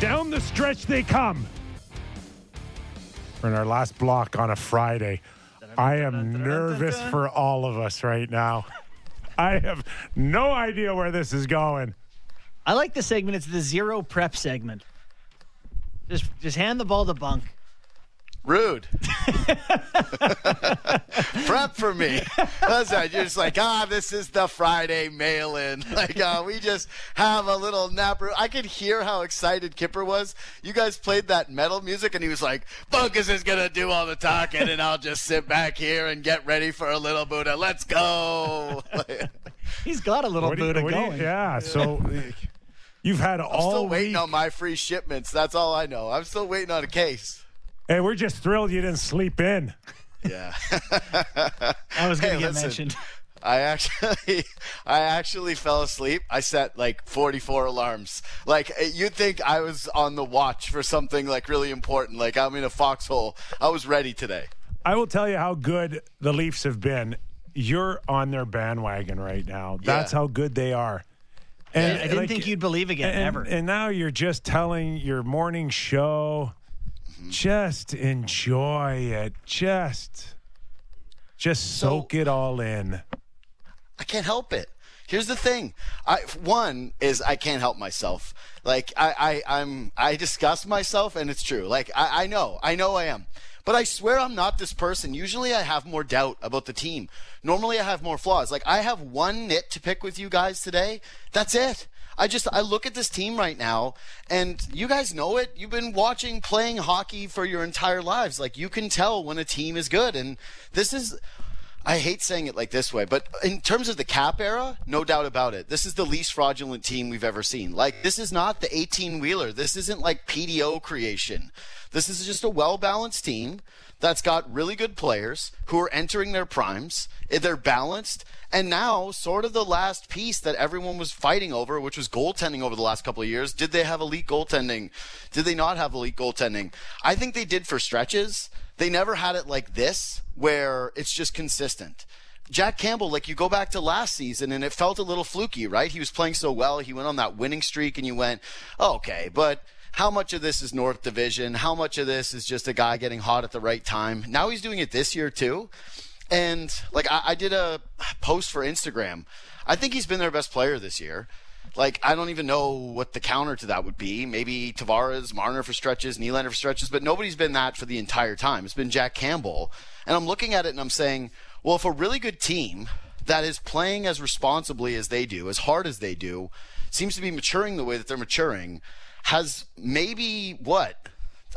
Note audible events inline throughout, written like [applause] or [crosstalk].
Down the stretch they come. We're in our last block on a Friday. I am nervous for all of us right now. [laughs] I have no idea where this is going. I like the segment. It's the zero prep segment. Just just hand the ball to Bunk. Rude. [laughs] Prep for me. That's right. You're just like, ah, this is the Friday mail in. [laughs] Like, uh, we just have a little nap. I could hear how excited Kipper was. You guys played that metal music, and he was like, Focus is going to do all the talking, and I'll just sit back here and get ready for a little Buddha. Let's go. [laughs] He's got a little What do you- Buddha what you- going. yeah, so you've had I'm all still waiting week. on my free shipments. That's all I know. I'm still waiting on a case. Hey, we're just thrilled you didn't sleep in. Yeah. [laughs] I was going Hey, to get listen. mentioned. I actually, [laughs] I actually fell asleep. I set like 44 alarms. Like eh, you'd think I was on the watch for something like really important. Like I'm in a foxhole. I was ready today. I will tell you how good the Leafs have been. You're on their bandwagon right now. That's Yeah. how good they are. And I didn't like, think you'd believe again, and, ever. And now you're just telling your morning show, Mm-hmm. just enjoy it. Just, just So- soak it all in. I can't help it. Here's the thing. I one is I can't help myself. Like I, I I'm I discuss myself and it's true. Like I, I know. I know I am. But I swear I'm not this person. Usually I have more doubt about the team. Normally I have more flaws. Like I have one nit to pick with you guys today. That's it. I just I look at this team right now and you guys know it. You've been watching playing hockey for your entire lives. Like you can tell when a team is good and this is I hate saying it like this way, but in terms of the cap era, no doubt about it. This is the least fraudulent team we've ever seen. Like, this is not the 18 wheeler. This isn't like PDO creation. This is just a well balanced team that's got really good players who are entering their primes. Eh, They're balanced. And now, sort of the last piece that everyone was fighting over, which was goaltending over the last couple of years. Did they have elite goaltending? Did they not have elite goaltending? I think they did for stretches. They never had it like this, where it's just consistent. Jack Campbell, like you go back to last season and it felt a little fluky, right? He was playing so well. He went on that winning streak and you went, oh, okay, but how much of this is North Division? How much of this is just a guy getting hot at the right time? Now he's doing it this year too. And like I, I did a post for Instagram. I think he's been their best player this year. Like I don't even know what the counter to that would be. Maybe Tavares, Marner for stretches, Nylander for stretches, but nobody's been that for the entire time. It's been Jack Campbell. And I'm looking at it and I'm saying, well, if a really good team that is playing as responsibly as they do, as hard as they do, seems to be maturing the way that they're maturing, has maybe what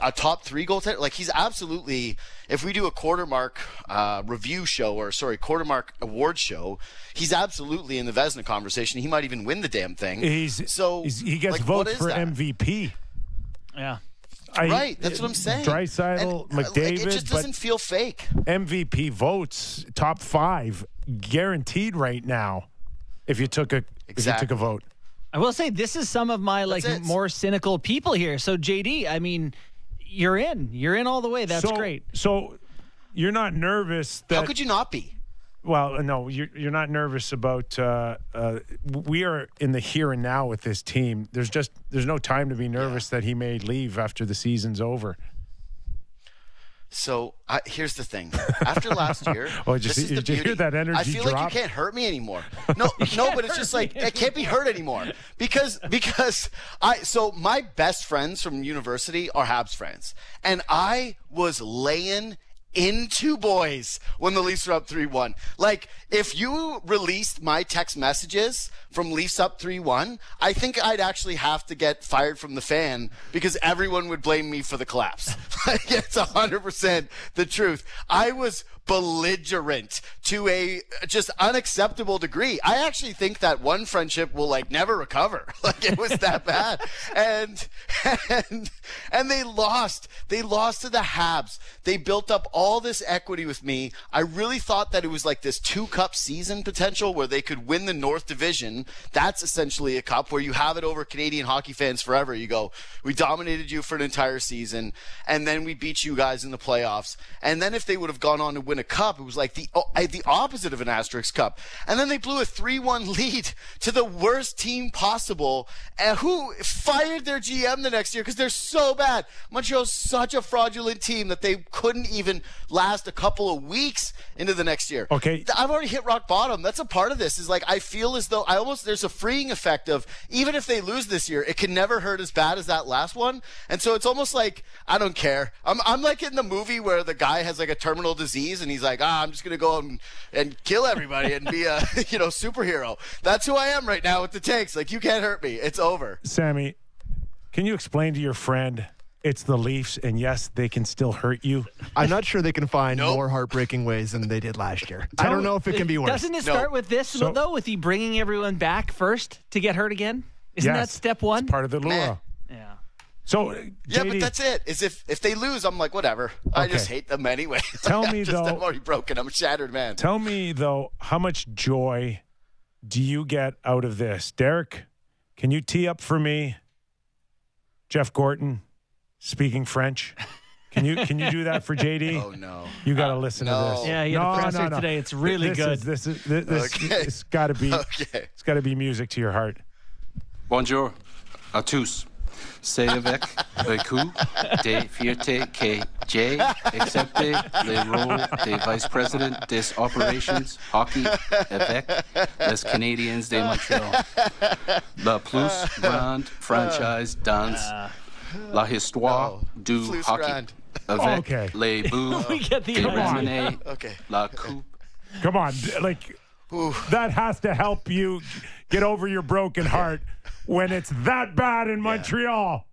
a top three goaltender. Like he's absolutely. If we do a quarter mark uh, review show or sorry quarter mark award show, he's absolutely in the Vezina conversation. He might even win the damn thing. He's so he's, he gets like, votes for that? MVP. yeah. I- Right, that's what I'm saying. Draisaitl, And, uh, like, McDavid, it just doesn't feel fake. MVP votes top five guaranteed right now. If you took a if you took a vote, I will say this is some of my like it. more cynical people here. So JD, I mean, you're in. You're in all the way. That's so, great. So you're not nervous that How could you not be? Well, no, you're you're not nervous about. Uh, uh, we are in the here and now with this team. There's just there's no time to be nervous that he may leave after the season's over. So I, here's the thing. [laughs] After last year, Oh, did you this see- is the did you hear that energy I feel drop? like you can't hurt me anymore. [laughs] No, no, but it's just like it can't be hurt anymore because because I so my best friends from university are Habs friends, and I was laying into boys when the Leafs were up 3-1. Like if you released my text messages from Leafs up 3-1, I think I'd actually have to get fired from the fan because everyone would blame me for the collapse. [laughs] like it's 100% the truth. I was belligerent to a just unacceptable degree. I actually think that one friendship will like never recover. [laughs] Like it was that bad. And and and they lost. They lost to the Habs. They built up all this equity with me. I really thought that it was like this two cup season potential where they could win the North Division. That's essentially a cup where you have it over Canadian hockey fans forever. You go, we dominated you for an entire season, and then we beat you guys in the playoffs. And then if they would have gone on to win a cup, it was like the oh, the opposite of an asterisk cup. And then they blew a three-one lead to the worst team possible, and who fired their GM the next year because they're so bad. Montreal's such a fraudulent team that they couldn't even last a couple of weeks into the next year. Okay. I've already hit rock bottom. That's a part of this. Is like I feel as though I almost there's a freeing effect of even if they lose this year, it can never hurt as bad as that last one. And so it's almost like I don't care. I'm I'm like in the movie where the guy has like a terminal disease and he's like, ah, I'm just gonna go and, and kill everybody and be a [laughs] you know superhero. That's who I am right now with the tanks. Like you can't hurt me. It's over. Sammy, can you explain to your friend it's the Leafs and yes, they can still hurt you? I'm not sure they can find Nope. more heartbreaking ways than they did last year. I don't know if it can be worse. Doesn't it No. start with this So- though? With you bringing everyone back first to get hurt again? Isn't that step one? It's part of the lure. Meh. yeah. So, uh, Yeah, JD, but that's it. Is if if they lose, I'm like whatever. I just hate them anyway. [laughs] Tell I'm me, just, though- I'm already broken. I'm a shattered man. Tell me though, how much joy do you get out of this, Derek? Can you tee up for me, Jeff Gorton, speaking French? Can you can you do that for JD? [laughs] Oh no. You got to listen no. to this. Yeah, he had a no, presser no, no. today. It's really this good. Is, this is this, this Okay. it's got to be [laughs] Okay. it's got to be music to your heart. Bonjour à tous. C'est avec le coup de fierté que j'ai accepté le rôle de vice-président des operations hockey avec les Canadiens de Montréal. La plus grande franchise dans la histoire No. du Plus hockey. grande. Avec Okay. les buts [laughs] We get the de idea. Okay. la coupe Come on, d- like that has to help you get over your broken heart when it's that bad in Montreal.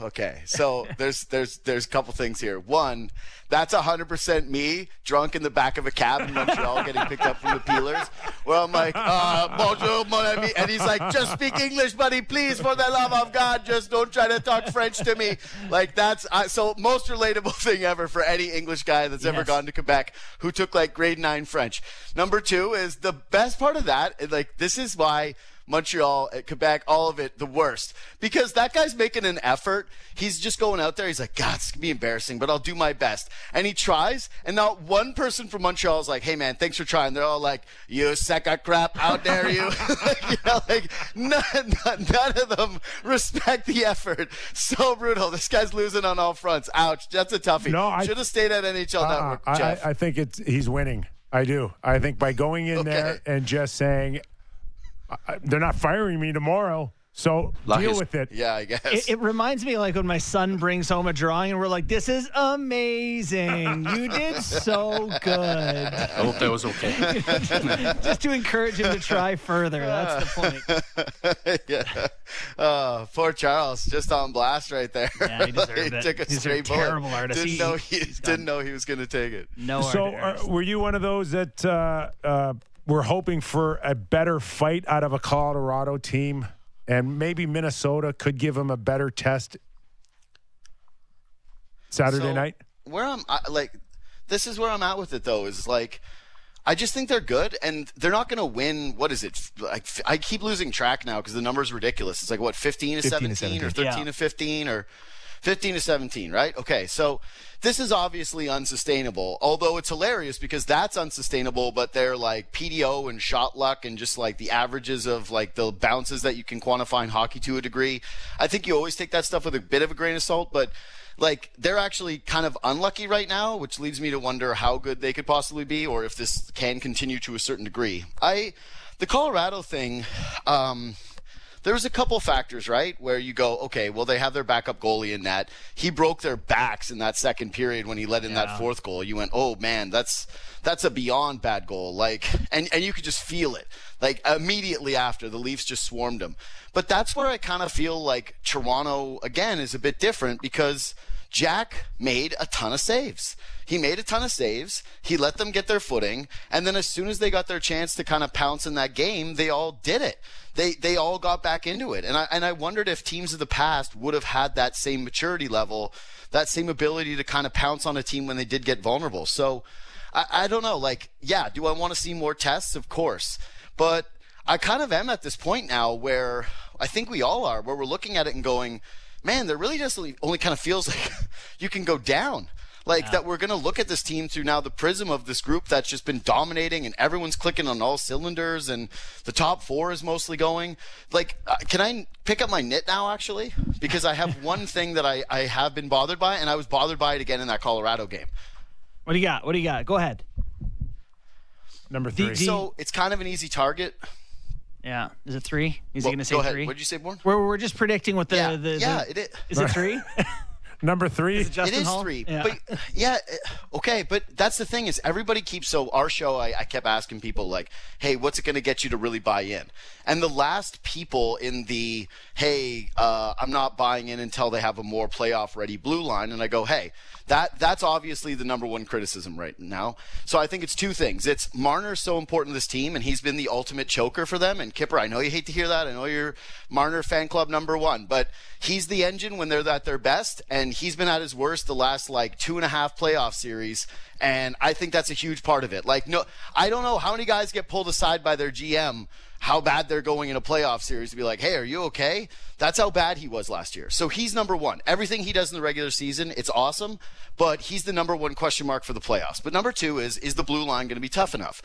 Okay, so there's there's there's a couple things here. One, that's hundred percent me drunk in the back of a cab in Montreal getting picked up from the peelers, where I'm like, uh, bonjour, mon ami, and he's like, just speak English, buddy, please, for the love of God, just don't try to talk French to me. Like that's I, so most relatable [laughs] thing ever for any English guy that's ever Yes. gone to Quebec who took like grade nine French. Number two is the best part of that. Like this is why. Montreal, at Quebec, all of it, the worst. Because that guy's making an effort. He's just going out there. He's like, God, it's going to be embarrassing, but I'll do my best. And he tries, and not one person from Montreal is like, hey, man, thanks for trying. They're all like, you sack of crap, how dare you? [laughs] you know, like, none, none, none of them respect the effort. So brutal. This guy's losing on all fronts. Ouch. That's a toughie. No, I- Should have stayed at NHL Uh-uh. Network, I, Jeff. I, I think it's he's winning. I do. I think by going in there and just saying I- I- they're not firing me tomorrow, so Like deal with it. yeah, I guess. It, it reminds me like when my son brings home a drawing and we're like, "This is amazing! You did so good." [laughs] I hope that was okay. [laughs] Just to encourage him to try further. That's the point. [laughs] yeah. Oh, poor Charles, just on blast right there. Yeah, he deserved it. took a He's a straight bullet. terrible artist. Didn't He- know he he's didn't know he was going to take it. No. So, art uh, were you one of those that uh, uh, were hoping for a better fight out of a Colorado team, and maybe Minnesota could give them a better test Saturday So, night? Where I'm I, like, this is where I'm at with it though. Is like, I just think they're good, and they're not going to win. What is it? Like, I keep losing track now because the number's ridiculous. It's like what 15 to 15 to 17 or 13 Yeah. to 15 or 15 to 17, right? Okay, so this is obviously unsustainable. Although it's hilarious because that's unsustainable, but they're like PDO and shot luck and just like the averages of like the bounces that you can quantify in hockey to a degree. I think you always take that stuff with a bit of a grain of salt, but like they're actually kind of unlucky right now, which leads me to wonder how good they could possibly be or if this can continue to a certain degree. I the Colorado thing um there was a couple factors, right, where you go, okay, well, they have their backup goalie in that. He broke their backs in that second period when he let in that fourth goal. You went, oh man, that's that's a beyond bad goal. Like, and and you could just feel it. Like immediately after, the Leafs just swarmed him. But that's where I kind of feel like Toronto again is a bit different because Jack made a ton of saves. He made a ton of saves. He let them get their footing, and then as soon as they got their chance to kind of pounce in that game, they all did it. They they all got back into it, and I and I wondered if teams of the past would have had that same maturity level, that same ability to kind of pounce on a team when they did get vulnerable. So. I, I don't know. Like, yeah, do I want to see more tests? Of course. But I kind of am at this point now where I think we all are, where we're looking at it and going, man, there really just only kind of feels [laughs] like you can go down. Like that we're going to look at this team through now the prism of this group that's just been dominating and everyone's clicking on all cylinders and the top four is mostly going. Like, uh, can I pick up my knit now, actually? Because I have [laughs] one thing that I, I have been bothered by, and I was bothered by it again in that Colorado game. What do you got? What do you got? Go ahead. Number three. the- So it's kind of an easy target. Yeah. Is it three? Is Well, he going to say go ahead. three? What did you say, Bourne? We're, we're just predicting what the. yeah, the, yeah, the- it is. is it three? [laughs] Number three. Justin it is Holl? three, Yeah. but yeah, uh, okay. But that's the thing is everybody keeps so our show. I, I kept asking people like, "Hey, what's it going to get you to really buy in?" And the last people in the "Hey, uh, I'm not buying in until they have a more playoff ready blue line," and I go, "Hey, that that's obviously the number one criticism right now." So I think it's two things. It's Marner's so important to this team, and he's been the ultimate choker for them. And Kipper, I know you hate to hear that. I know you're Marner fan club number one, but he's the engine when they're at their best, and he's been at his worst the last like two and a half playoff series. And I think that's a huge part of it. Like, no, I don't know how many guys get pulled aside by their GM how bad they're going in a playoff series to be like, hey, are you okay? That's how bad he was last year. So he's number one. Everything he does in the regular season, it's awesome, but he's the number one question mark for the playoffs. But number two is, is the blue line going to be tough enough?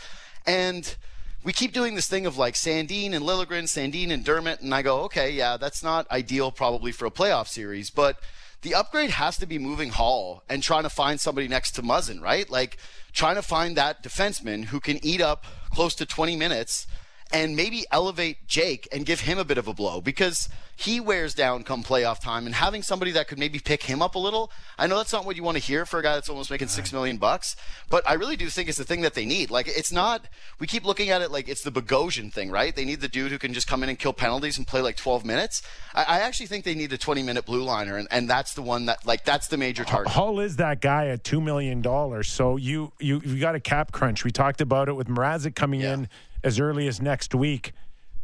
And we keep doing this thing of like Sandin and Liljegren, Sandin and Dermott, and I go, okay, yeah, that's not ideal probably for a playoff series, but the upgrade has to be moving Holl and trying to find somebody next to Muzzin, right? Like trying to find that defenseman who can eat up close to 20 minutes and maybe elevate Jake and give him a bit of a blow because he wears down come playoff time and having somebody that could maybe pick him up a little. I know that's not what you want to hear for a guy that's almost making 6 million bucks, but I really do think it's the thing that they need. Like it's not we keep looking at it like it's the Bogosian thing, right? They need the dude who can just come in and kill penalties and play like 12 minutes. I, I actually think they need a 20 minute blue liner and, and that's the one that like that's the major target. Holl is that guy at two million dollars. So you you you got a cap crunch. We talked about it with Mrazek coming Yeah. in as early as next week.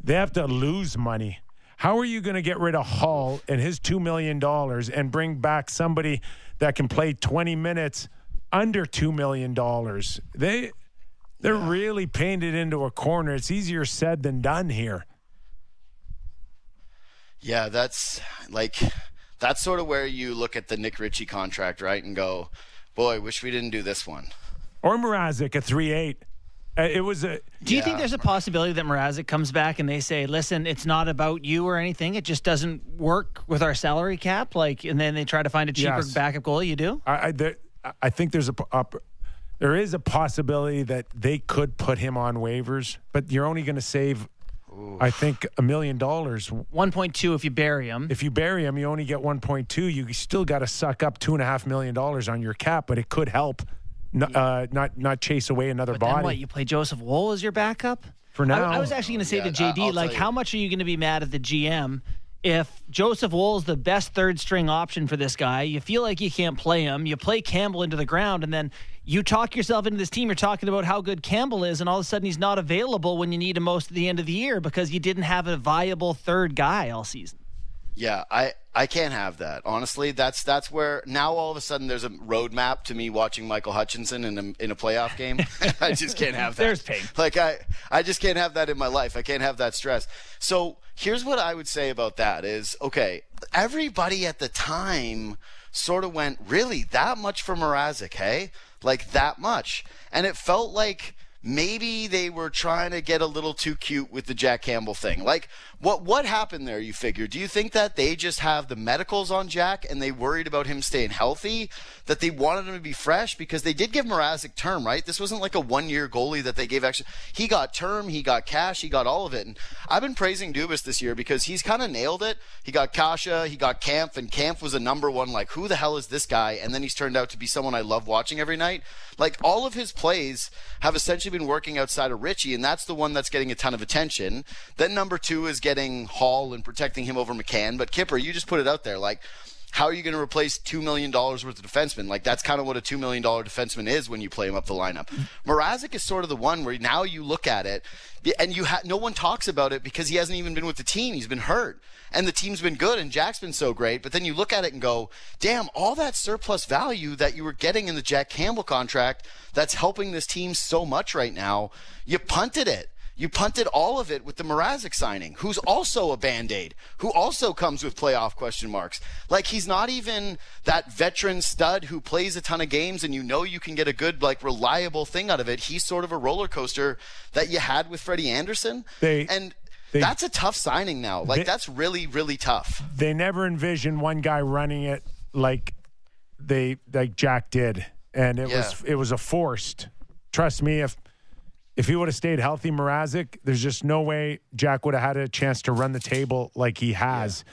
They have to lose money. How are you going to get rid of Holl and his $2 million and bring back somebody that can play 20 minutes under $2 million? They, they're yeah. really painted into a corner. It's easier said than done here. Yeah, that's like, that's sort of where you look at the Nick Ritchie contract, right? And go, boy, wish we didn't do this one. Or Mrazek at 3 8. Uh, it was a Do you think there's a possibility that Mrazek comes back and they say, "Listen, it's not about you or anything. It just doesn't work with our salary cap." Like, and then they try to find a cheaper Yes. backup goalie. You do? I, I, there, I think there's a. up- there is a possibility that they could put him on waivers, but you're only going to save, I think, a million dollars. One point two if you bury him. If you bury him, you only get 1.2. You still got to suck up two and a half million dollars on your cap, but it could help, n- uh, not not chase away another But body. then what? You play Joseph Woll as your backup? For now. I, I was actually going to say Yeah, to JD, I'll like, how much are you going to be mad at the GM if Joseph Woll is the best third string option for this guy? You feel like you can't play him. You play Campbell into the ground, and then you talk yourself into this team. You're talking about how good Campbell is, and all of a sudden he's not available when you need him most at the end of the year because you didn't have a viable third guy all season. Yeah, I I can't have that. Honestly, that's that's where now all of a sudden there's a roadmap to me watching Michael Hutchinson in a, in a playoff game. [laughs] I just can't have that. There's pain. Like I I just can't have that in my life. I can't have that stress. So here's what I would say about that is okay. Everybody at the time sort of went really that much for Mrazek, hey? Like that much, and it felt like maybe they were trying to get a little too cute with the Jack Campbell thing. Like, what what happened there? You figure? Do you think that they just have the medicals on Jack and they worried about him staying healthy? That they wanted him to be fresh because they did give Mrazek term, right? This wasn't like a one year goalie that they gave extra. He got term, he got cash, he got all of it. And I've been praising Dubas this year because he's kind of nailed it. He got Kase, he got Camp, and Camp was a number one. Like, who the hell is this guy? And then he's turned out to be someone I love watching every night. Like all of his plays have essentially been working outside of Ritchie, and that's the one that's getting a ton of attention. Then number two is getting Holl and protecting him over McCann. But Kipper, you just put it out there. Like how are you going to replace $2 million worth of defensemen? Like, that's kind of what a $2 million defenseman is when you play him up the lineup. Mrazek is sort of the one where now you look at it and you ha- no one talks about it because he hasn't even been with the team. He's been hurt and the team's been good and Jack's been so great. But then you look at it and go, damn, all that surplus value that you were getting in the Jack Campbell contract that's helping this team so much right now, you punted it. You punted all of it with the Mrazek signing, who's also a band aid, who also comes with playoff question marks. Like he's not even that veteran stud who plays a ton of games and you know you can get a good, like reliable thing out of it. He's sort of a roller coaster that you had with Freddie Andersen. They- and they- that's a tough signing now. Like They- that's really, really tough. they never envisioned one guy running it like they like Jack did, and it was it was a forced. Trust me, if if he would have stayed healthy, Mrazek, there's just no way Jack would have had a chance to run the table like he has.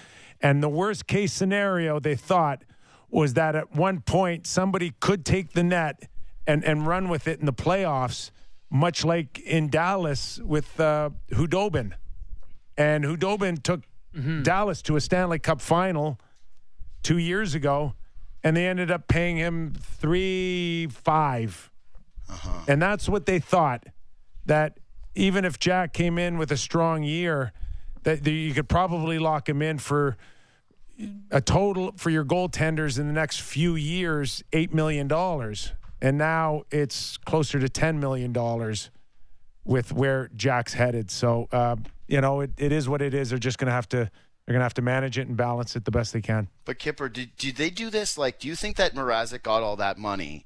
And the worst case scenario they thought was that at one point somebody could take the net and and run with it in the playoffs, much like in Dallas with uh, Khudobin. And Khudobin took Dallas to a Stanley Cup final two years ago, and they ended up paying him three five. And that's what they thought that even if Jack came in with a strong year, that you could probably lock him in for a total for your goaltenders in the next few years, eight million dollars. And now it's closer to ten million dollars with where Jack's headed. So uh, you know, it, it is what it is. They're just gonna have to they're gonna have to manage it and balance it the best they can. But Kipper, did, did they do this? Like, do you think that Mrazek got all that money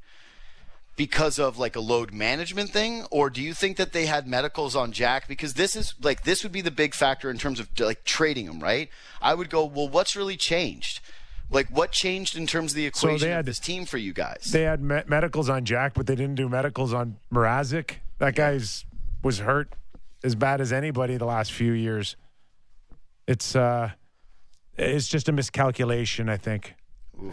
because of like a load management thing, or do you think that they had medicals on Jack? Because this is like this would be the big factor in terms of like trading him, right? I would go, well, what's really changed? Like, what changed in terms of the equation So they had- of this team for you guys? They had me- medicals on Jack, but they didn't do medicals on Mrazek. That guy's was hurt as bad as anybody the last few years. It's uh, it's just a miscalculation, I think.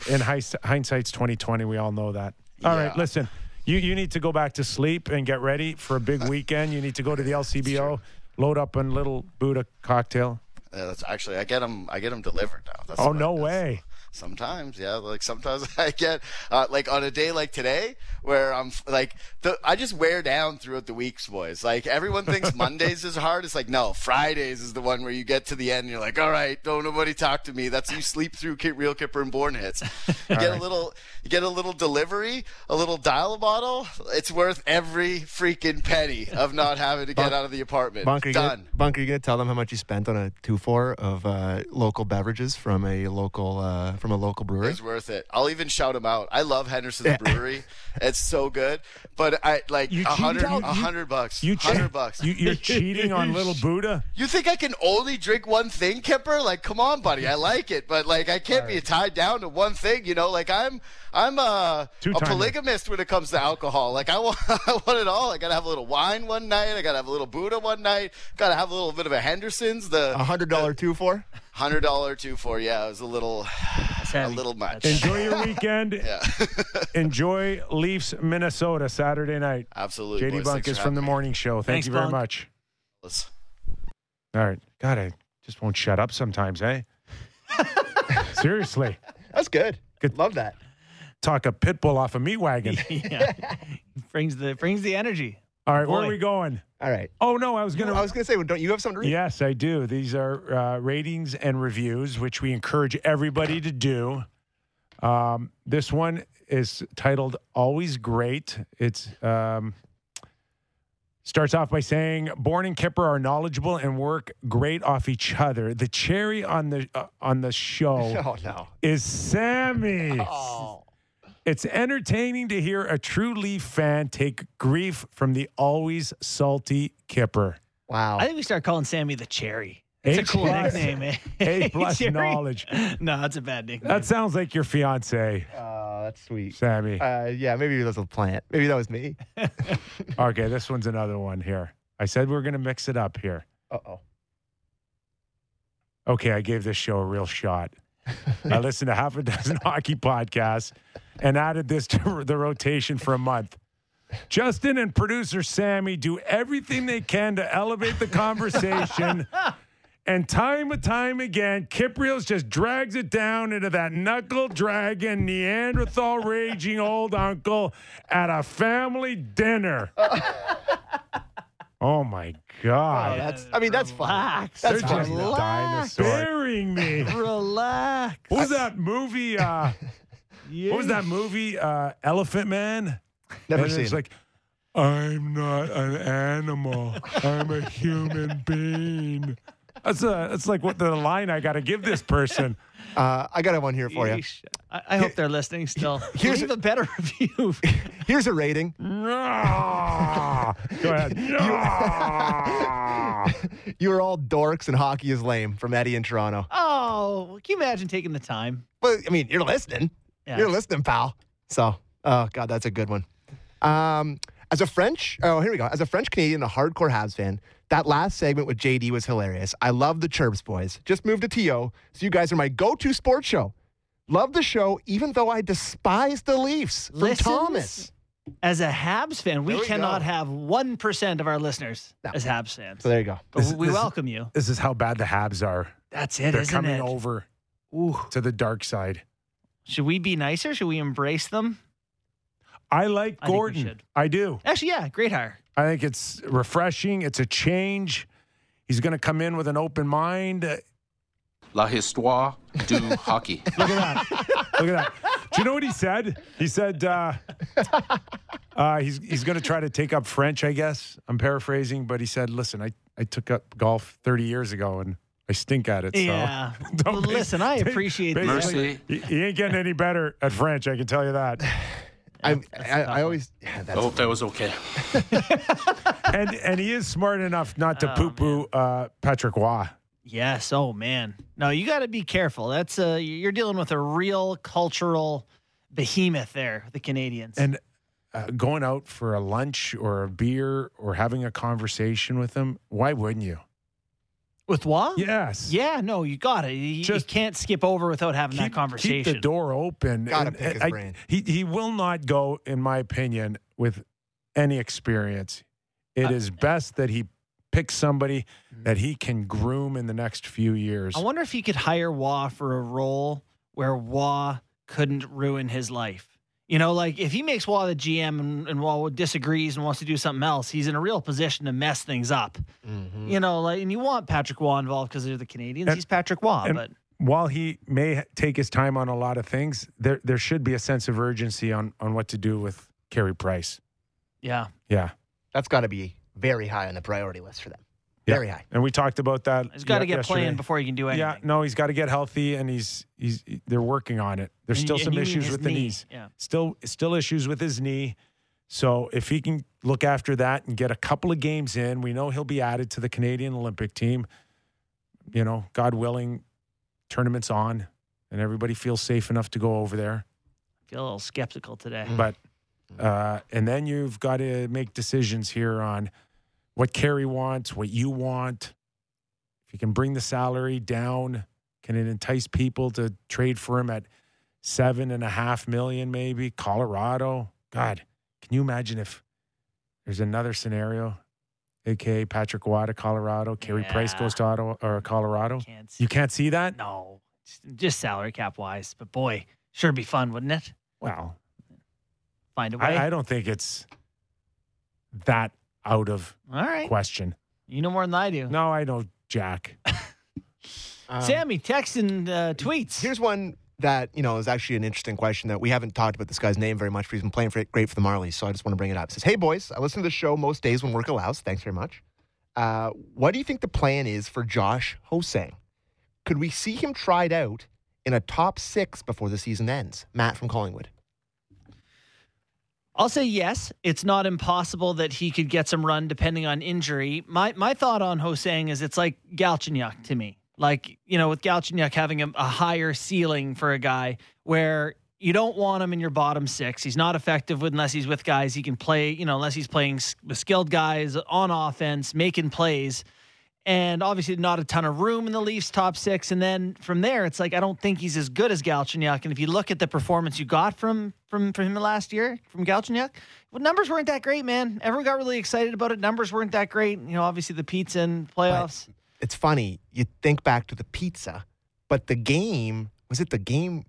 In hindsight, hindsight's twenty twenty. We all know that. All right, Yeah. listen. You you need to go back to sleep and get ready for a big [laughs] weekend. You need to go to the LCBO, load up on little Buddha cocktail. Uh, that's actually I get them. I get them delivered now. That's Oh no way! Sometimes, yeah. Like sometimes [laughs] I get uh, like on a day like today where I'm like the I just wear down throughout the weeks, boys. Like everyone thinks [laughs] Mondays is hard. It's like no, Fridays is the one where you get to the end. and You're like, all right, don't nobody talk to me. That's you sleep through real Kipper and Bourne hits. [laughs] You get a little, you get a little delivery, a little dial bottle. It's worth every freaking penny of not having to get out of the apartment. Bunker, Done. gonna, Bunker, you gonna tell them how much you spent on a two four of uh, local beverages from a local uh, from a local brewery? It's worth it. I'll even shout them out. I love Henderson's Brewery. It's so good. But I like a hundred, a hundred bucks. You hundred bucks. You, you're cheating on [laughs] little Buddha. You think I can only drink one thing, Kipper? Like, come on, buddy. I like it, but like, I can't be tied down to one thing. You know, like I'm, I'm a, a polygamist when it comes to alcohol. Like, I want, [laughs] I want it all. I gotta have a little wine one night. I gotta have a little Buddha one night. Gotta have a little bit of a Henderson's. The A hundred dollar two four. Hundred dollar two for yeah. It was a little, a little much. Enjoy your weekend. [laughs] [laughs] Enjoy Leafs, Minnesota, Saturday night. Absolutely. JD boys. Bunk is from the having me. morning show. Thank Thanks, you very Bunk. much. Let's- All right. God, I just won't shut up sometimes, eh? [laughs] Seriously. That's good. Good. Love that. Talk a pit bull off a meat wagon. yeah. brings the brings the energy. All right, where are we going? All right. Oh, no, I was going to I was gonna say, well, don't you have something to read? Yes, I do. These are uh, ratings and reviews, which we encourage everybody to do. Um, this one is titled "Always Great." It's um, starts off by saying, "Bourne and Kipper are knowledgeable and work great off each other." The cherry on the uh, on the show [laughs] Oh no. is Sammy. Oh. It's entertaining to hear a true Leaf fan take grief from the always salty Kipper. Wow. I think we start calling Sammy the Cherry. It's a H cool plus- nickname. eh? A [laughs] plus Cherry? knowledge. [laughs] No, that's a bad nickname. That sounds like your fiance, Oh, that's sweet. Sammy. Uh, yeah, maybe it was a plant. Maybe that was me. [laughs] Okay, this one's another one here. I said we are going to mix it up here. Uh oh. Okay, I gave this show a real shot. [laughs] I listened to half a dozen [laughs] hockey podcasts and added this to the rotation for a month. Justin and producer Sammy do everything they can to elevate the conversation [laughs] And time and time again, Kypreos just drags it down into that knuckle dragon Neanderthal raging old uncle at a family dinner. Oh my Oh, God. that's. I mean, that's fun. Relax. They're That's just fun. dinosaurs. burying me. [laughs] Relax. What was that movie? Uh, what was that movie? Uh, Elephant Man. Never and seen. It's like, I'm not an animal. I'm a human being. That's a, that's like what the line I got to give this person. Uh, I got one here for you. I, I hope they're listening still. [laughs] Here's Leave a better [laughs] review. [laughs] Here's a rating. Go ahead. Ah. You are all dorks and hockey is lame from Eddie in Toronto. oh, can you imagine taking the time? Well, I mean, you're listening. Yeah. You're listening, pal. So, oh god, that's a good one. Um, as a French, oh here we go. As a French Canadian, a hardcore Habs fan, that last segment with JD was hilarious. I love the Chirps boys. Just moved to TO, so you guys are my go-to sports show. Love the show, even though I despise the Leafs. From Listens? Thomas. As a Habs fan, we we cannot go. have 1% of our listeners No. as Habs fans. So there you go. But This- we this- welcome you. This is how bad the Habs are. That's it, They're isn't coming it? over Ooh. to the dark side. Should we be nicer? Should we embrace them? I like I Gorton. should. I do. Actually, yeah, great hire. I think it's refreshing. It's a change. He's going to come in with an open mind. La histoire du hockey. [laughs] Look at that. Look at that. Do you know what he said? He said uh, uh, he's he's going to try to take up French. I guess I'm paraphrasing, but he said, "Listen, I, I took up golf 30 years ago and I stink at it." So Yeah. [laughs] don't Well, listen, I [laughs] appreciate that. basically, He, he ain't getting any better at French. I can tell you that. I, that's I, a tough I always. Yeah, I hope that was okay. [laughs] And and he is smart enough not to Oh, poo poo uh, Patrick Roy. Yes. Oh man. No, you got to be careful. That's uh, you're dealing with a real cultural behemoth there, the Canadiens. And uh, going out for a lunch or a beer or having a conversation with them, why wouldn't you? With what? Yes. Yeah. No, you got it. You, Just- you can't skip over without having that conversation. Keep the door open. Gotta And- pick his I- brain. He he will not go, in my opinion, with any experience. It is Uh, best that he picks somebody that he can groom in the next few years. I wonder if he could hire Roy for a role where Roy couldn't ruin his life. You know, like if he makes Roy the GM and, and Roy disagrees and wants to do something else, he's in a real position to mess things up. Mhm. You know, like and you want Patrick Roy involved because they're the Canadiens. And- he's Patrick Roy, but While he may take his time on a lot of things, there there should be a sense of urgency on on what to do with Carey Price. yeah, Yeah. That's got to be very high on the priority list for them. Yeah. Very high. And we talked about that. he's got to get yesterday. playing before he can do anything. Yeah, no, he's got to get healthy, and he's he's they're working on it. There's And still you- some and you mean issues his with the knees. Yeah, Still still issues with his knee. So if he can look after that and get a couple of games in, we know he'll be added to the Canadian Olympic team. You know, God willing, tournaments on, and everybody feels safe enough to go over there. I feel a little skeptical today. But uh, and then you've got to make decisions here on what Carey wants, what you want. If you can bring the salary down, can it entice people to trade for him at seven and a half million, maybe? Colorado, God, can you imagine if there's another scenario, aka Patrick Roy Colorado, Carey Price goes to Ottawa or mm, Colorado? Can't see. You can't see that. No, just, just salary cap wise. But boy, sure be fun, wouldn't it? Well, Find a way. I, I don't think it's that out of All right, question. you know more than I do. No, I know Jack. Um, [laughs] Sammy texting uh, tweets. Here's one that you know is actually an interesting question that we haven't talked about this guy's name very much. But he's been playing for, great for the Marlies, so I just want to bring it up. It says, "Hey boys, I listen to the show most days when work allows. Thanks very much. Uh, what do you think the plan is for Josh Ho-Sang? Could we see him tried out in a top six before the season ends?" Matt from Collingwood. I'll say yes. It's not impossible that he could get some run depending on injury. My my thought on Ho-Sang is it's like Galchenyuk to me. Like, you know, with Galchenyuk having a, a higher ceiling for a guy where you don't want him in your bottom six. He's not effective unless he's with guys he can play, you know, unless he's playing with skilled guys on offense, making plays. And obviously, not a ton of room in the Leafs' top six. And then from there, it's like I don't think he's as good as Galchenyuk. And if you look at the performance you got from from from him last year from Galchenyuk, well, numbers weren't that great, man. Everyone got really excited about it. Numbers weren't that great. You know, obviously the pizza and playoffs. it's funny. You think back to the pizza, but the game was it the game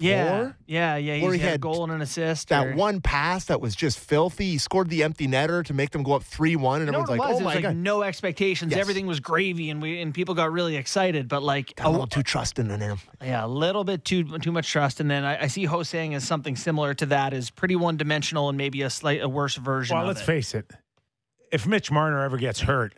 Yeah, Four? yeah, yeah. He's Where he had a goal and an assist. that or- one pass that was just filthy. He scored the empty netter to make them go up three one, and You know everyone's like, it was? "Oh it was my like god!" no expectations. Yes. Everything was gravy, and we and people got really excited. But like, Got a a- little too trusting in him. yeah, a little bit too too much trust. And then I, I see Ho-Sang as something similar to that is pretty one dimensional and maybe a slight a worse version. Well, of let's it. face it. If Mitch Marner ever gets hurt,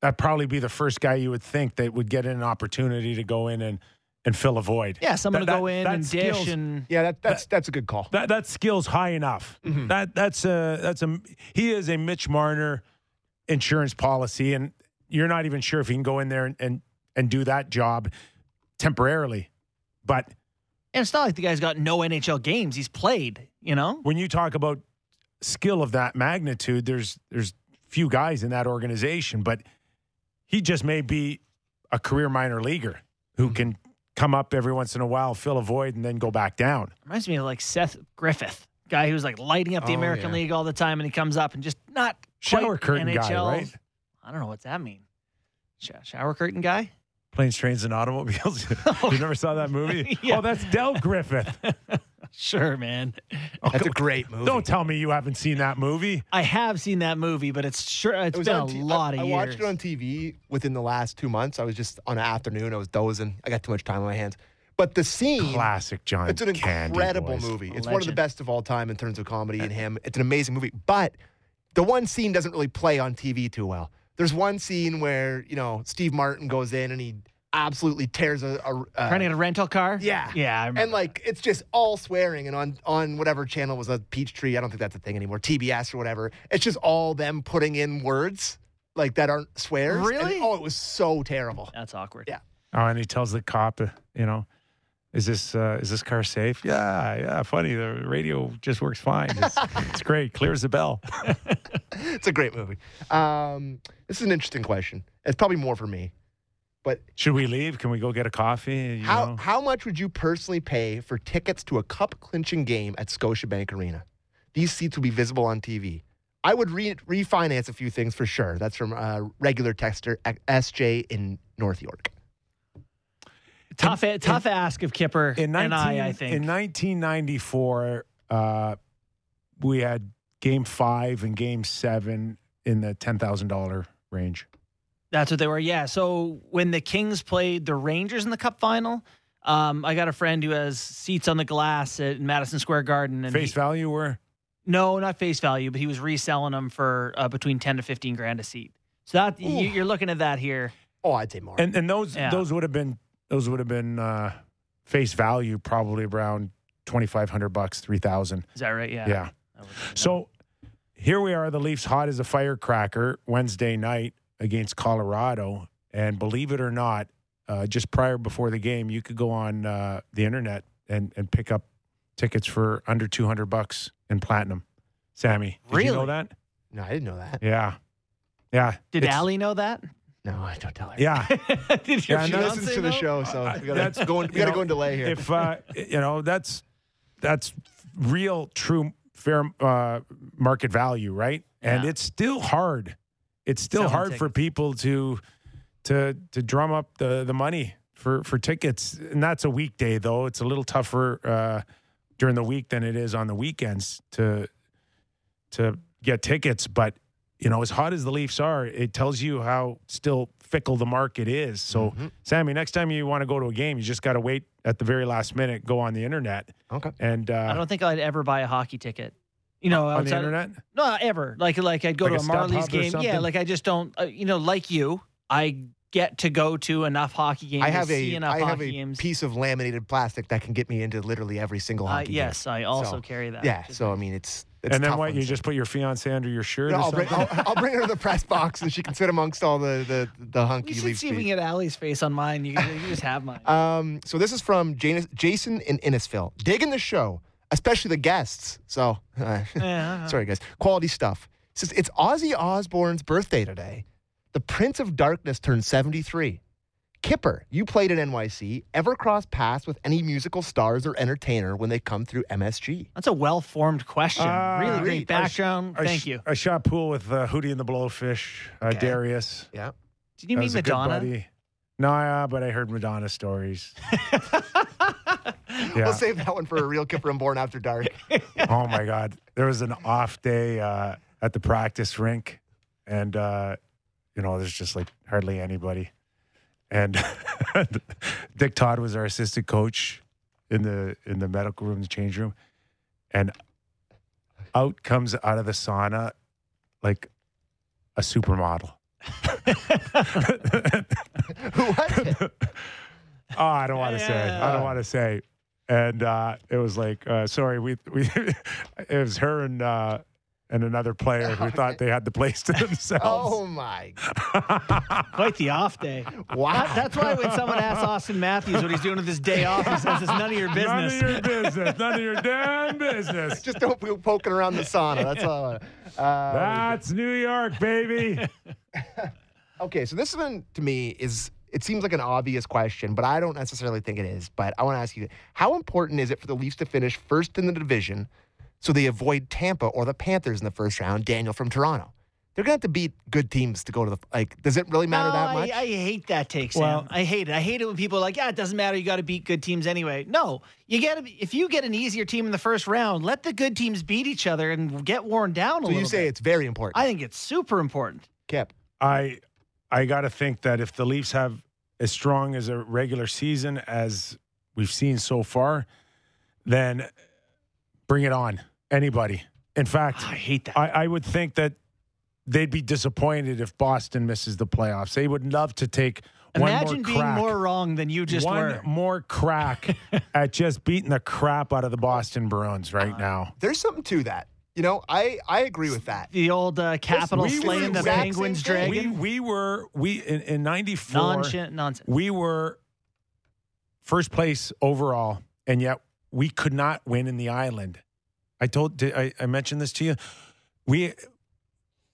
that'd probably be the first guy you would think that would get an opportunity to go in and, and fill a void. Yeah, someone That- to go that- in that and dish and Yeah, that, that's that's a good call. That that skill's high enough. Mm-hmm. That that's a that's a he is a Mitch Marner insurance policy, and you're not even sure if he can go in there and and, and do that job temporarily. But and it's not like the guy's got no NHL games. He's played. You know, when you talk about skill of that magnitude, there's there's few guys in that organization, but he just may be a career minor leaguer who Mm-hmm. can come up every once in a while, fill a void, and then go back down. reminds me of like Seth Griffith, guy who's like lighting up the Oh, American yeah. League all the time, and he comes up and just not Shower curtain guy, right? I don't know what's that mean. Sh- shower curtain guy. Planes, trains, and automobiles. [laughs] [laughs] Oh. you never saw that movie? [laughs] Yeah. Oh, that's Del Griffith. Sure, man. Oh, That's a great movie. Don't tell me you haven't seen that movie. I have seen that movie, but it's sure it's It was been a lot I, of I years. watched it on TV within the last two months. I was just on an afternoon. I was dozing. I got too much time on my hands. But the scene, Classic John. it's an incredible Boys. movie. A It's one of the best of all time in terms of comedy and uh, him. It's an amazing movie. But the one scene doesn't really play on TV too well. There's one scene where you know Steve Martin goes in and he absolutely tears a, a, a Trying a rental car. yeah yeah. I and like it's just all swearing and on on whatever channel was a peach tree. I don't think that's a thing anymore. TBS or whatever. It's just all them putting in words like that aren't swears. And- Really? oh, it was so terrible. that's awkward. Yeah. Oh, and he tells the cop, uh, you know, is this uh, is this car safe? Yeah, yeah. Funny, the radio just works fine. It's, [laughs] it's great. Clears the bell. [laughs] It's a great movie. Um, this is an interesting question. It's probably more for me. But Should we leave? Can we go get a coffee? You how know? how much would you personally pay for tickets to a cup clinching game at Scotiabank Arena? These seats will be visible on TV. I would re- refinance a few things for sure. That's from uh, regular texter SJ in North York. Tough, tough ask of Kipper in 19, and I. I think in 1994, uh, we had Game Five and Game Seven in the ten thousand dollar range. That's what they were. Yeah. So when the Kings played the Rangers in the Cup final, um, I got a friend who has seats on the glass at Madison Square Garden. And Face he- value were no, not face value, but he was reselling them for uh, between ten to fifteen grand a seat. So that you, Ooh. you're looking at that here. Oh, I'd say more. and and those Yeah. those would have been those would have been uh, face value probably around twenty five hundred bucks, three thousand. Is that right? Yeah. Yeah. So here we are, the Leafs hot as a firecracker Wednesday night against Colorado. And believe it or not, uh, just prior before the game, you could go on uh, the internet and, and pick up tickets for under 200 bucks in platinum. Sammy, did you know that? no, I didn't know that. Yeah. Yeah. Did It's- Allie know that? No, I don't tell her. Yeah. [laughs] Did your Yeah, She listens fiancé to the know? show, so we gotta That's- go. In, we gotta know, go in delay here. if uh, you know that's that's real true fair uh, market value right and Yeah. it's still hard it's still Selling hard for people to to to drum up the the money for for tickets and that's a weekday though it's a little tougher uh, during the week than it is on the weekends to to get tickets but you know as hot as the leafs are it tells you how still fickle the market is so Mm-hmm. sammy next time you want to go to a game you just got to wait at the very last minute go on the internet okay. and uh, I don't think I'd ever buy a hockey ticket. You know, on the outside- internet No, not ever. Like like I'd go Like to a a StubHub Marlies game. Yeah, like I just don't. Uh, you know, like you, I get to go to enough hockey games. I have see a enough I have a games. piece of laminated plastic that can get me into literally every single Uh, hockey game. yes, I also So, carry that. Yeah, so I mean, it's, it's and then tough what you ones. just put your fiance under your shirt No, or I'll, bring. I'll, I'll bring her to the press box and she can sit amongst all the the, the we hunky should see if we can get Allie's face on mine. You, you just have mine. [laughs] Um, so this is from Janus, Jason in Innisfil. Digging the show, especially the guests. So, [laughs] Yeah. sorry guys, quality stuff. It says it's Ozzy Osbourne's birthday today. The Prince of Darkness turned 73. Kipper, you played at NYC. Ever cross paths with any musical stars or entertainer when they come through MSG? That's a well-formed question. Uh, really great. great background. I Thank sh- you. I shot pool with uh, Hootie and the Blowfish, uh, Okay. Darius. Yeah. Did you That meet was a good Madonna? No, yeah, but I heard Madonna stories. [laughs] yeah. We'll save that one for a real Kipper and Bourne after dark. [laughs] oh my God. There was an off day uh, at the practice rink, and uh, you know, there's just like hardly anybody. And [laughs] Dick Todd was our assistant coach in the in the medical room, the change room, and out comes out of the sauna like a supermodel. Who was it? Oh, I don't want to say. I don't want to say. And uh, it was like, uh, sorry, we we [laughs] it was her and uh, and another player who [laughs] thought they had the place to themselves. Oh my! [laughs] Quite the off day. Wow. That- that's why when someone asks Auston Matthews what he's doing with his day off, he says it's none of your None business. of your business. None of your damn business. Just don't be poking around the sauna. That's all. I want. Uh, That's New York, baby. okay, so this one to me is it seems like an obvious question, but I don't necessarily think it is. But I want to ask you: How important is it for the Leafs to finish first in the division so they avoid Tampa or the Panthers in the first round? Daniel from Toronto. They're gonna have to beat good teams to go to the like. Does it really matter No, that oh, much? I, hate that take, Sam. Well- I hate it. I hate it when people are like, "Yeah, it doesn't matter. You got to beat good teams anyway." No, you get to. If you get an easier team in the first round, let the good teams beat each other and get worn down a so little. you say bit. it's very important. I think it's super important. Kip. I I got to think that if the Leafs have as strong as a regular season as we've seen so far, then bring it on. Anybody. In fact, ah, I hate that. I, I would think that they'd be disappointed if Boston misses the playoffs. They would love to take Imagine one more being crack, more wrong than you just one were. more crack [laughs] at just beating the crap out of the Boston Bruins right uh, now. There's something to that. You know, I I agree with that. The old uh, capital we slaying the Penguins thing. We dragon. we were we in, in '94. Nonsense. Nonsense. we were first place overall, and yet we could not win in the island. I told did I, I mentioned this to you. We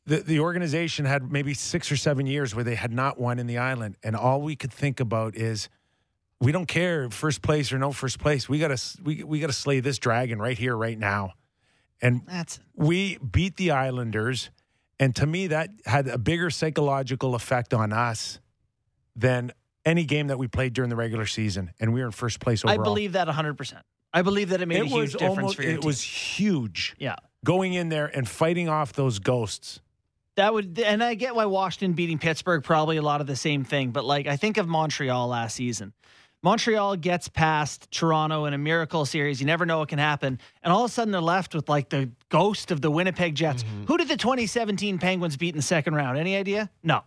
the the organization had maybe six or seven years where they had not won in the island, and all we could think about is we don't care first place or no first place. We gotta we we gotta slay this dragon right here, right now. And That's we beat the Islanders, and to me, that had a bigger psychological effect on us than any game that we played during the regular season, and we were in first place I believe that 100%. I believe that it made it a huge was difference almost, for your it team. was huge yeah. going in there and fighting off those ghosts. That would, and I get why Washington beating Pittsburgh probably a lot of the same thing. But like, I think of Montreal last season. Montreal gets past Toronto in a miracle series. You never know what can happen, and all of a sudden they're left with like the ghost of the Winnipeg Jets. Mm-hmm. Who did the 2017 Penguins beat in the second round? Any idea? No,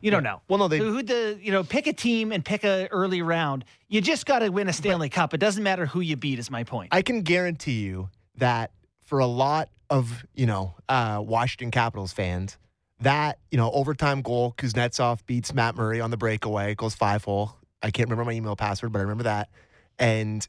you don't know. Well, no, they- Who who the you know pick a team and pick a early round. You just got to win a Stanley Cup. It doesn't matter who you beat. Is my point. I can guarantee you that for a lot of you know uh, Washington Capitals fans, that you know overtime goal Kuznetsov beats Matt Murray on the breakaway, goes five hole. I can't remember my email password, but I remember that, and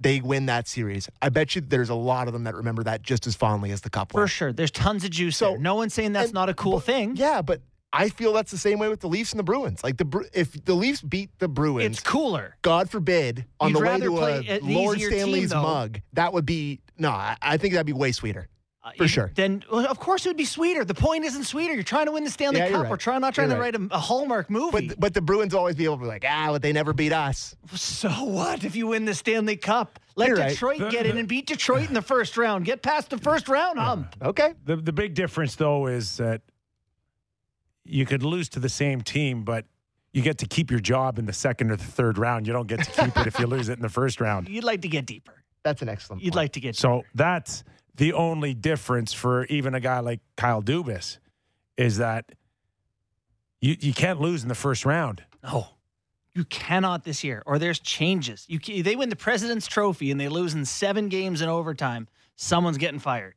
they win that series. I bet you there's a lot of them that remember that just as fondly as the cup For sure, there's tons of juice So- there. No one's saying that's and- not a cool but- thing. Yeah, but I feel that's the same way with the Leafs and the Bruins. Like the if the Leafs beat the Bruins, It's cooler. God forbid, on You'd the way to play a Lord easier team, Stanley's mug, that would be no. I, I think that'd be way sweeter. Uh, For you- sure. Then, well, of course, it would be sweeter. The point isn't sweeter. You're trying to win the Stanley Yeah, Cup. right. We're trying not trying You're to right. write a, a Hallmark movie. But but the Bruins always be able to be like, ah, but they never beat us. so what if you win the Stanley Cup? Let You're. Detroit The- get in and beat Detroit in the first round. Get past the first round hump. [sighs] Okay. The the big difference though is that you could lose to the same team, but you get to keep your job in the second or the third round. You don't get to keep it if you lose it in the first round. [laughs] You'd like to get deeper. That's an excellent. You'd point. like to get deeper. So that's the only difference for even a guy like Kyle Dubas is that you you can't lose in the first round. No, you cannot this year. Or there's changes. You they win the President's Trophy and they lose in seven games in overtime. Someone's getting fired.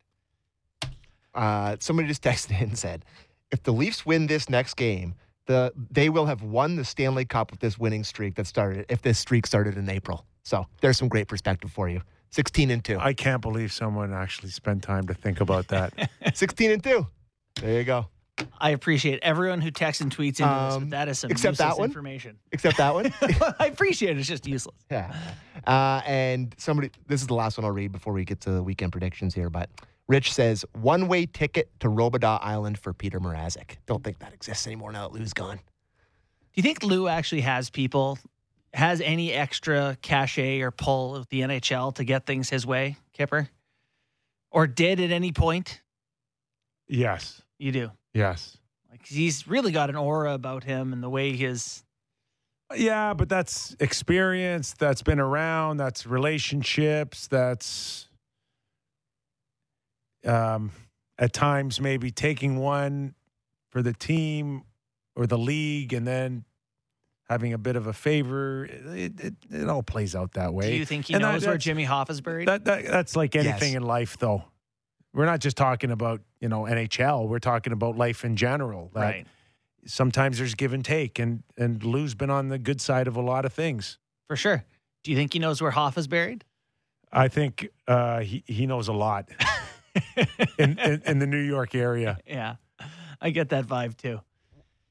Uh, somebody just [laughs] texted in and said, if the Leafs win this next game, the they will have won the Stanley Cup with this winning streak that started. If this streak started in April, so there's some great perspective for you. Sixteen and two. I can't believe someone actually spent time to think about that. [laughs] Sixteen and two. There you go. I appreciate everyone who texts and tweets into this, Um, but that is some except useless that one? information. Except that one. [laughs] I appreciate it. It's just useless. Yeah. Uh, and somebody, this is the last one I'll read before we get to the weekend predictions here. But Rich says one way ticket to Robidas Island for Peter Mrazek. Don't think that exists anymore now that Lou's gone. Do you think Lou actually has people, has any extra cachet or pull with the NHL to get things his way, Kipper? Or did at any point? Yes. You do. Yes. Like he's really got an aura about him and the way his Yeah, but that's experience. That's been around. That's relationships. That's um, at times maybe taking one for the team or the league, and then having a bit of a favor. It it, it all plays out that way. Do you think he And that- knows where Jimmy Hoffa is buried? That, that that's like anything Yes. in life, though. We're not just talking about you know NHL. We're talking about life in general. That right. Sometimes there's give and take, and and Lou's been on the good side of a lot of things. For sure. Do you think he knows where Hoffa is buried? I think uh, he he knows a lot [laughs] in, in in the New York area. Yeah. I get that vibe too.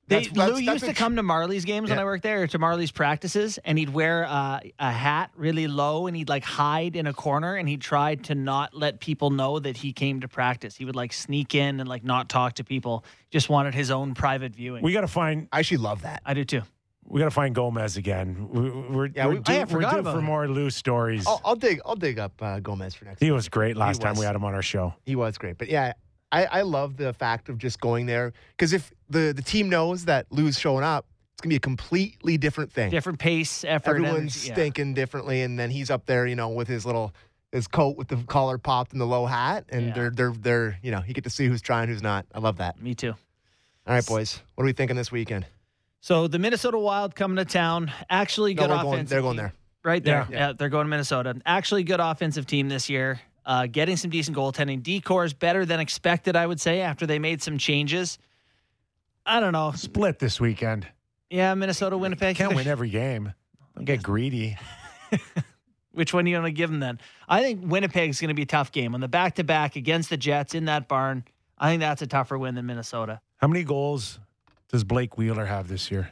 They, That's- that's- Lou that's used to come to Marlies' games when I worked there, or to Marlies' practices, and he'd wear uh, a hat really low, and he'd like hide in a corner, and he tried to not let people know that he came to practice. He would like sneak in and like not talk to people. Just wanted his own private viewing. We got to find I actually love that. I do too. we got to find Gomez again. We, we're Yeah, we're we- due, I we're forgot due for him. more Lou stories. I'll, I'll dig. I'll dig up uh, Gomez for next. he was great last time was. we had him on our show. He was great, but yeah, I, I love the fact of just going there because if the the team knows that Lou's showing up, it's gonna be a completely different thing. Different pace, effort, Everyone's energy, yeah. thinking differently, and then he's up there, you know, with his little his coat with the collar popped and the low hat, and Yeah. they're they're they're you know you get to see who's trying, who's not. I love that. Me too. All right, boys, what are we thinking this weekend? So the Minnesota Wild coming to town. Actually, good going. They're going there. Right there. Yeah. Yeah. they're going to Minnesota. Actually, good offensive team this year. Uh, getting some decent goaltending. Decor is better than expected, I would say, after they made some changes. I don't know. Split this weekend. Yeah, Minnesota, Winnipeg. Can't win every game. Don't get greedy. [laughs] [laughs] Which one are you going to give them then? I think Winnipeg's going to be a tough game on the back to back against the Jets in that barn. I think that's a tougher win than Minnesota. How many goals does Blake Wheeler have this year?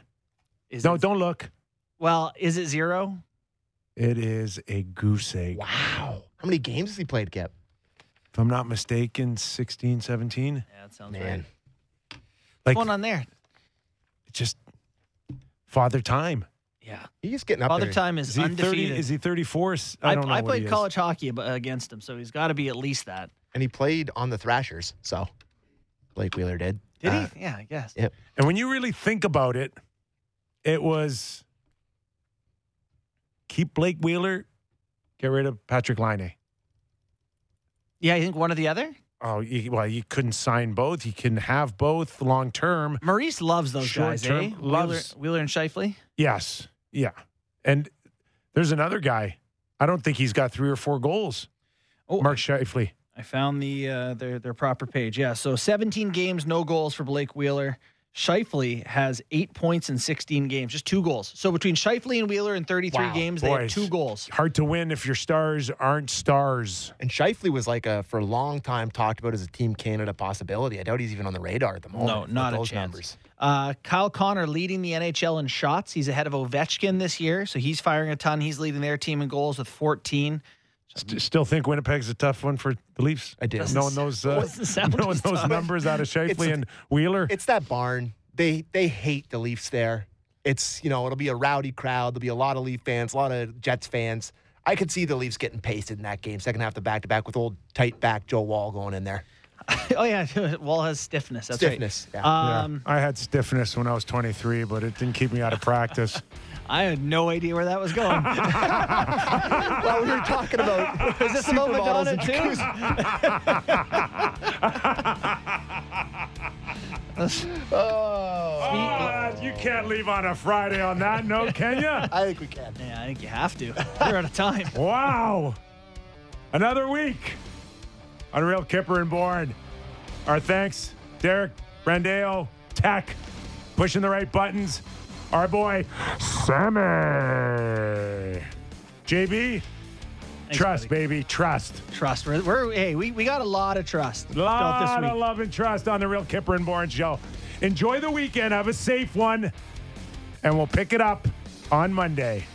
Is No, it, don't look. well, is it zero? It is a goose egg. Wow, how many games has he played, Kip? If I'm not mistaken, 16, 17. Yeah, that sounds Man, right. Like, What's going on there? It's just father time. Yeah. he's getting up Father there. time is, Is he 30? undefeated. Is he 34? I I, don't know. I what played he is. college hockey against him, so he's got to be at least that. and he played on the Thrashers. So Blake Wheeler did. Did Uh, he? Yeah, I guess. yeah. And when you really think about it, it was keep Blake Wheeler, get rid of Patrik Laine. Yeah, you think one or the other? Oh, you, well, you couldn't sign both. You can have both long term. Maurice loves those Short guys, term, eh? Wheeler, loves- Wheeler and Scheifele. Yes. Yeah. And there's another guy. I don't think he's got three or four goals. Oh, Mark Scheifele. I found the uh, their their proper page. Yeah, so 17 games, no goals for Blake Wheeler. Scheifele has eight points in 16 games, just two goals. So between Scheifele and Wheeler in 33 Wow, games, they have two goals. Hard to win if your stars aren't stars. And Scheifele was like a for a long time talked about as a Team Canada possibility. I doubt he's even on the radar at the moment. No, with not a chance. numbers. Uh, Kyle Connor leading the NHL in shots. He's ahead of Ovechkin this year, so he's firing a ton. He's leading their team in goals with 14. St- still think Winnipeg's a tough one for the Leafs. I do. Doesn't Knowing those, uh, knowing those tough. numbers out of [laughs] Scheifele and Wheeler. It's that barn. They they hate the Leafs there. It's you know it'll be a rowdy crowd. There'll be a lot of Leaf fans, a lot of Jets fans. I could see the Leafs getting pasted in that game. Second half, the back to back with old tight back Joe Woll going in there. [laughs] oh yeah, [laughs] Wall has stiffness. That's Stiffness. right. Yeah. Um, I had stiffness when I was 23, but it didn't keep me out of practice. I had no idea where that was going. [laughs] well, we were talking about Is this about supermodels Madonna and too? [laughs] Oh, Oh, you can't leave on a Friday on that note, can you? [laughs] I think we can. Yeah, I think you have to. We're out of time. Wow. Another week Unreal Kipper and Bourne. Our thanks, Derek, Brandeo, Tech, pushing the right buttons. Our boy, Sammy. JB, trust, buddy. baby, trust. Trust. We're, we're hey, we, we got a lot of trust. built Lot of love and trust on the Real Kipper and Bourne show. Enjoy the weekend. Have a safe one. And we'll pick it up on Monday.